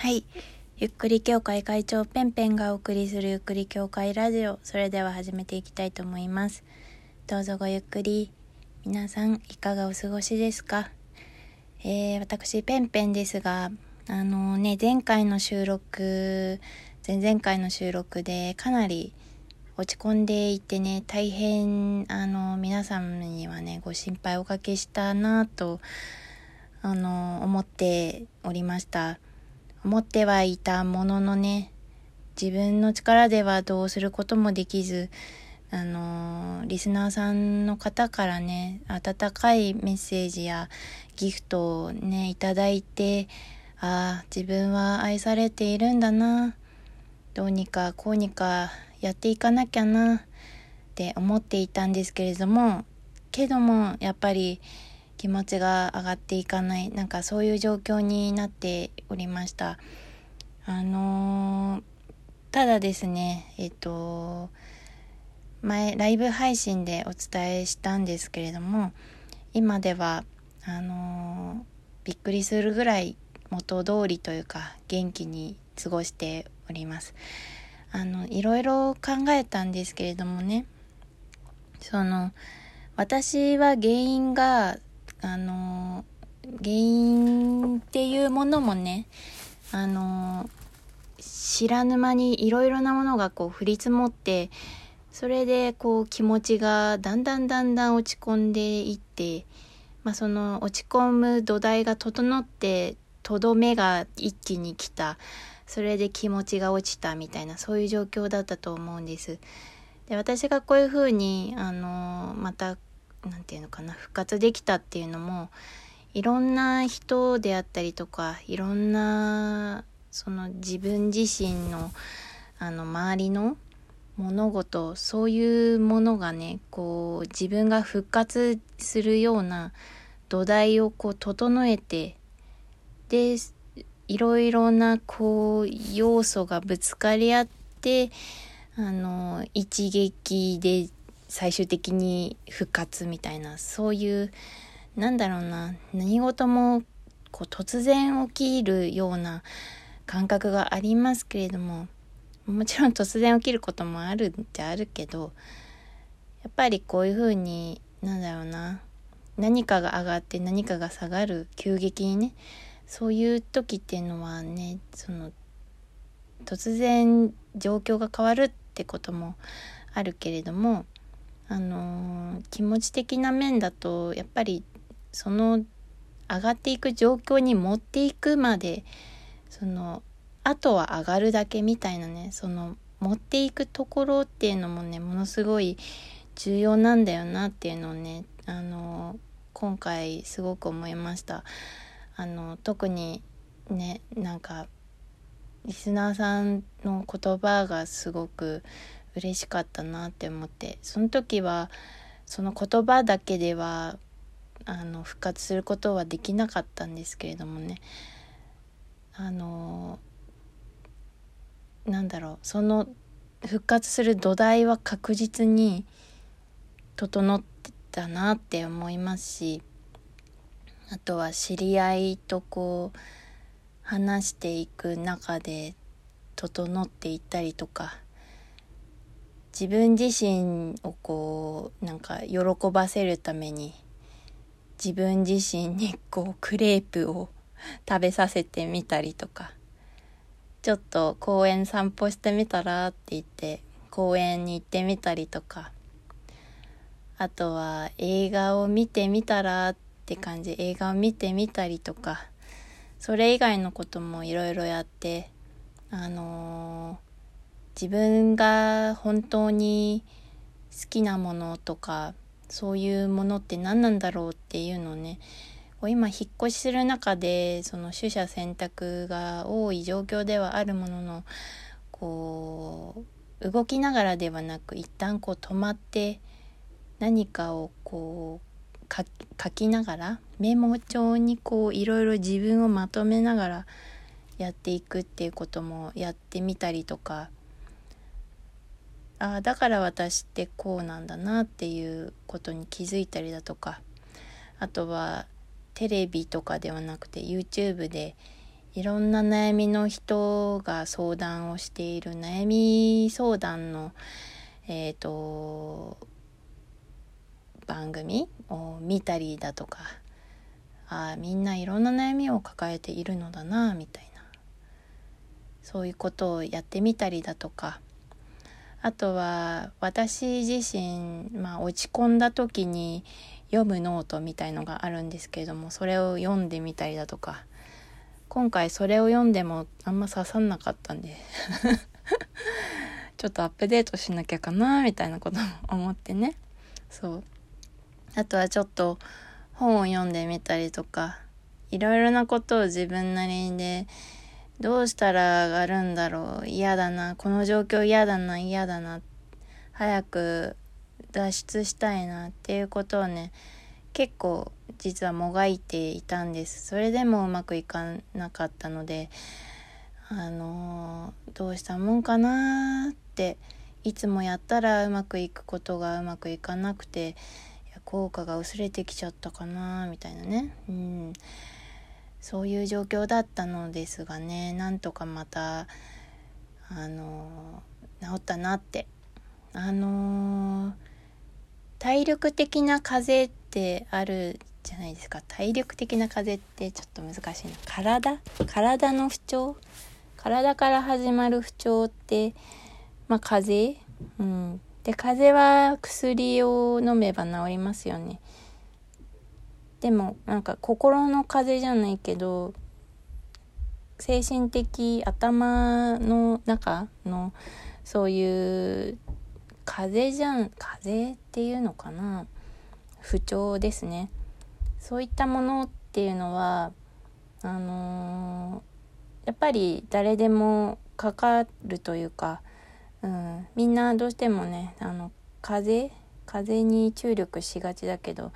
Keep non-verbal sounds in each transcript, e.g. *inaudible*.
はい。ゆっくり協会会長ペンペンがお送りするゆっくり協会ラジオ。それでは始めていきたいと思います。どうぞごゆっくり。皆さん、いかがお過ごしですか？えー、私、ペンペンですが、あのね、前回の収録、前々回の収録でかなり落ち込んでいてね、大変、あの、皆さんにはね、ご心配おかけしたなと、あの、思っておりました。思ってはいたもののね、自分の力ではどうすることもできず、あの、リスナーさんの方からね、温かいメッセージやギフトをね、いただいて、ああ、自分は愛されているんだな。どうにかこうにかやっていかなきゃなって思っていたんですけれども、けどもやっぱり気持ちが上がっていかない、なんかそういう状況になっておりました。あのー、ただですね、えっと、前ライブ配信でお伝えしたんですけれども今ではあのー、びっくりするぐらい元通りというか元気に過ごしておりますあのいろいろ考えたんですけれどもねその私は原因があの原因っていうものもねあの知らぬ間にいろいろなものがこう降り積もってそれでこう気持ちがだんだんだんだん落ち込んでいって、まあ、その落ち込む土台が整ってとどめが一気に来たそれで気持ちが落ちたみたいなそういう状況だったと思うんです。で私がこういうふうにあのまた何て言うのかな復活できたっていうのもいろんな人であったりとかいろんなその自分自身のあの周りの物事そういうものがねこう自分が復活するような土台をこう整えてでいろいろなこう要素がぶつかり合ってあの一撃で最終的に復活みたいなそういうなんだろうな何事もこう突然起きるような感覚がありますけれどももちろん突然起きることもあるっちゃあるけどやっぱりこういうふうになんだろうな何かが上がって何かが下がる急激にねそういう時っていうのはねその突然状況が変わるってこともあるけれどもあの、気持ち的な面だとやっぱりその上がっていく状況に持っていくまでそのあとは上がるだけみたいなねその持っていくところっていうのもねものすごい重要なんだよなっていうのをねあの今回すごく思いました。あの特にねなんかリスナーさんの言葉がすごく嬉しかったなって思って。その時はその言葉だけではあの復活することはできなかったんですけれどもね。あのなんだろう。その復活する土台は確実に整ってたなって思いますしあとは知り合いとこう話していく中で整っていったりとか自分自身をこうなんか喜ばせるために自分自身にこうクレープを食べさせてみたりとかちょっと公園散歩してみたらって言って公園に行ってみたりとかあとは映画を見てみたらって感じ映画を見てみたりとかそれ以外のこともいろいろやってあのー、自分が本当に好きなものとかそういうものって何なんだろうっていうのをね今引っ越しする中でその取捨選択が多い状況ではあるもののこう動きながらではなく一旦こう止まって何かをこう書きながらメモ帳にこういろいろ自分をまとめながらやっていくっていうこともやってみたりとかああだから私ってこうなんだなっていうことに気づいたりだとか。あとはテレビとかではなくて YouTube でいろんな悩みの人が相談をしている悩み相談のえっ、ー、と番組を見たりだとか。あみんないろんな悩みを抱えているのだなみたいな。そういうことをやってみたりだとか。あとは私自身、まあ、落ち込んだ時に読むノートみたいのがあるんですけれどもそれを読んでみたりだとか今回それを読んでもあんま刺さんなかったんで *laughs* ちょっとアップデートしなきゃかなみたいなことも思ってね。そう。あとはちょっと本を読んでみたりとかいろいろなことを自分なりでどうしたら上がるんだろう。嫌だな。この状況嫌だな。嫌だな。早く脱出したいなっていうことをね結構実はもがいていたんです。それでもうまくいかなかったのであのー、どうしたもんかなっていつもやったらうまくいくことがうまくいかなくて効果が薄れてきちゃったかなみたいなね、うん、そういう状況だったのですがねなんとかまたあの治ったなって。あの体力的な風邪ってあるじゃないですか。体力的な風邪ってちょっと難しいな。体？体の不調？体から始まる不調ってまあ風邪？うん。で風邪は薬を飲めば治りますよね。でもなんか心の風邪じゃないけど精神的頭の中のそういう風邪じゃん風邪っていうのかな？不調ですね。そういったものっていうのはあのー、やっぱり誰でもかかるというかうん、みんなどうしてもねあの風風に注力しがちだけど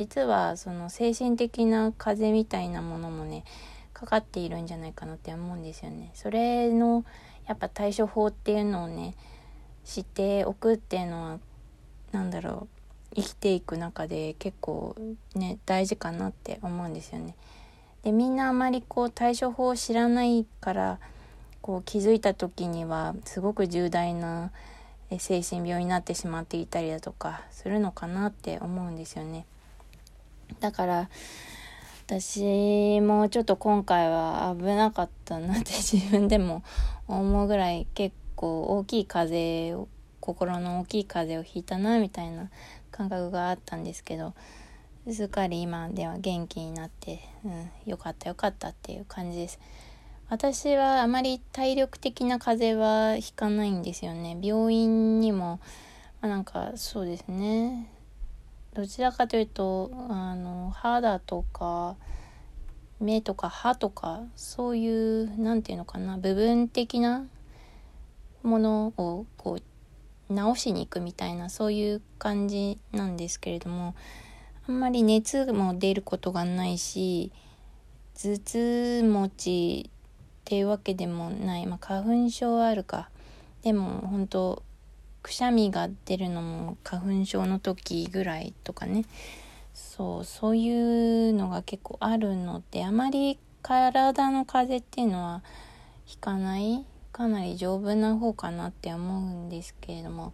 実はその精神的な風邪みたいなものもねかかっているんじゃないかなって思うんですよね。それのやっぱ対処法っていうのをね知っておくっていうのは何だろう生きていく中で結構ね大事かなって思うんですよね。でみんなあまりこう対処法を知らないからこう気づいた時にはすごく重大な精神病になってしまっていたりだとかするのかなって思うんですよね。だから私もちょっと今回は危なかったなって自分でも思うぐらい結構大きい風を心の大きい風邪をひいたなみたいな感覚があったんですけどすっかり今では元気になって、うん、よかったよかったっていう感じです。私はあまり体力的な風邪はひかないんですよね病院にも、まあ、なんかそうですねどちらかというとあの肌とか目とか歯とかそういう何て言うのかな部分的なものをこう直しに行くみたいなそういう感じなんですけれどもあんまり熱も出ることがないし頭痛持ちっていうわけでもない、まあ、花粉症はあるか。でも本当くしゃみが出るのも花粉症の時ぐらいとかね。そうそういうのが結構あるのであまり体の風邪っていうのはひかないかなり丈夫な方かなって思うんですけれども。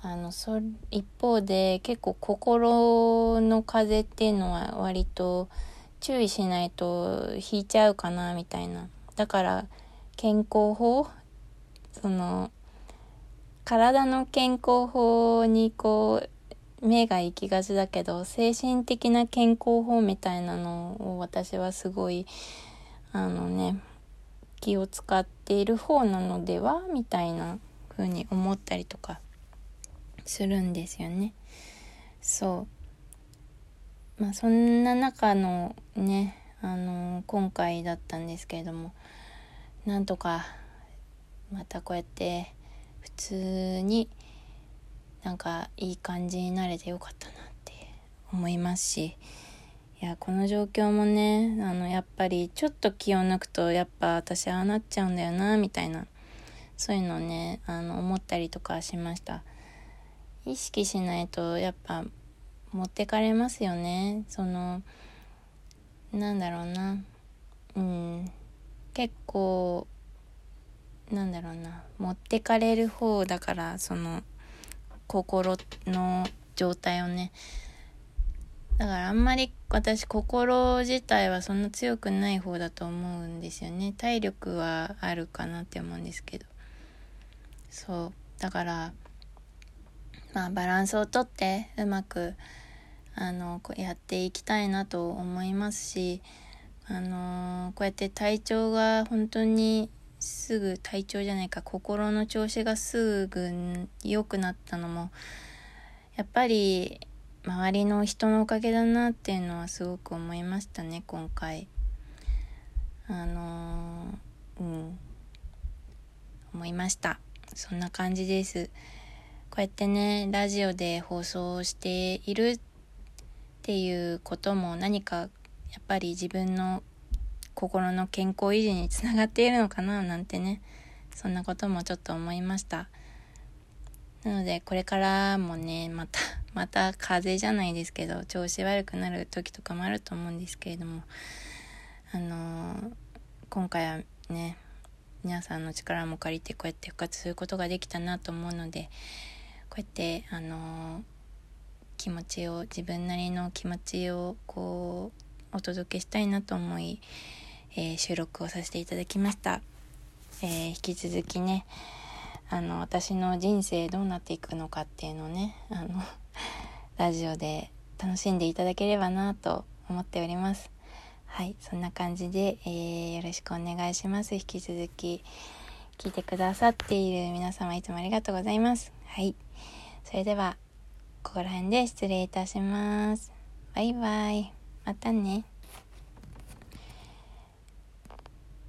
あのそ一方で結構心の風邪っていうのは割と注意しないと引いちゃうかなみたいな。だから健康法その体の健康法にこう目が行きがちだけど精神的な健康法みたいなのを私はすごいあのね気を使っている方なのではみたいな風に思ったりとかするんですよね。そうまあそんな中のねあの今回だったんですけれどもなんとかまたこうやって通になんかいい感じになれてよかったなって思いますしいやこの状況もねあのやっぱりちょっと気を抜くとやっぱ私ああなっちゃうんだよなみたいなそういうのをねあの思ったりとかしました。意識しないとやっぱ持ってかれますよね。そのなんだろうな。うん。結構なんだろうな。持ってかれる方だからその心の状態をね。だからあんまり私心自体はそんな強くない方だと思うんですよね。体力はあるかなって思うんですけど。そう。だからまあバランスをとってうまくあのやっていきたいなと思いますしあのこうやって体調が本当にすぐ体調じゃないか心の調子がすぐ良くなったのもやっぱり周りの人のおかげだなっていうのはすごく思いましたね今回。あのうん。思いました。そんな感じです。こうやってねラジオで放送しているっていうことも何かやっぱり自分の心の健康維持につながっているのかななんてねそんなこともちょっと思いました。なのでこれからもねまたまた風邪じゃないですけど調子悪くなる時とかもあると思うんですけれどもあのー、今回はね皆さんの力も借りてこうやって復活することができたなと思うのでこうやってあのー、気持ちを自分なりの気持ちをこうお届けしたいなと思い、えー、収録をさせていただきました、え引き続きねあの私の人生どうなっていくのかっていうのをねあの *laughs* ラジオで楽しんでいただければなと思っております。はいそんな感じで、えー、よろしくお願いします。引き続き聞いてくださっている皆様いつもありがとうございます。はいそれではここら辺で失礼いたします。バイバイ。またね。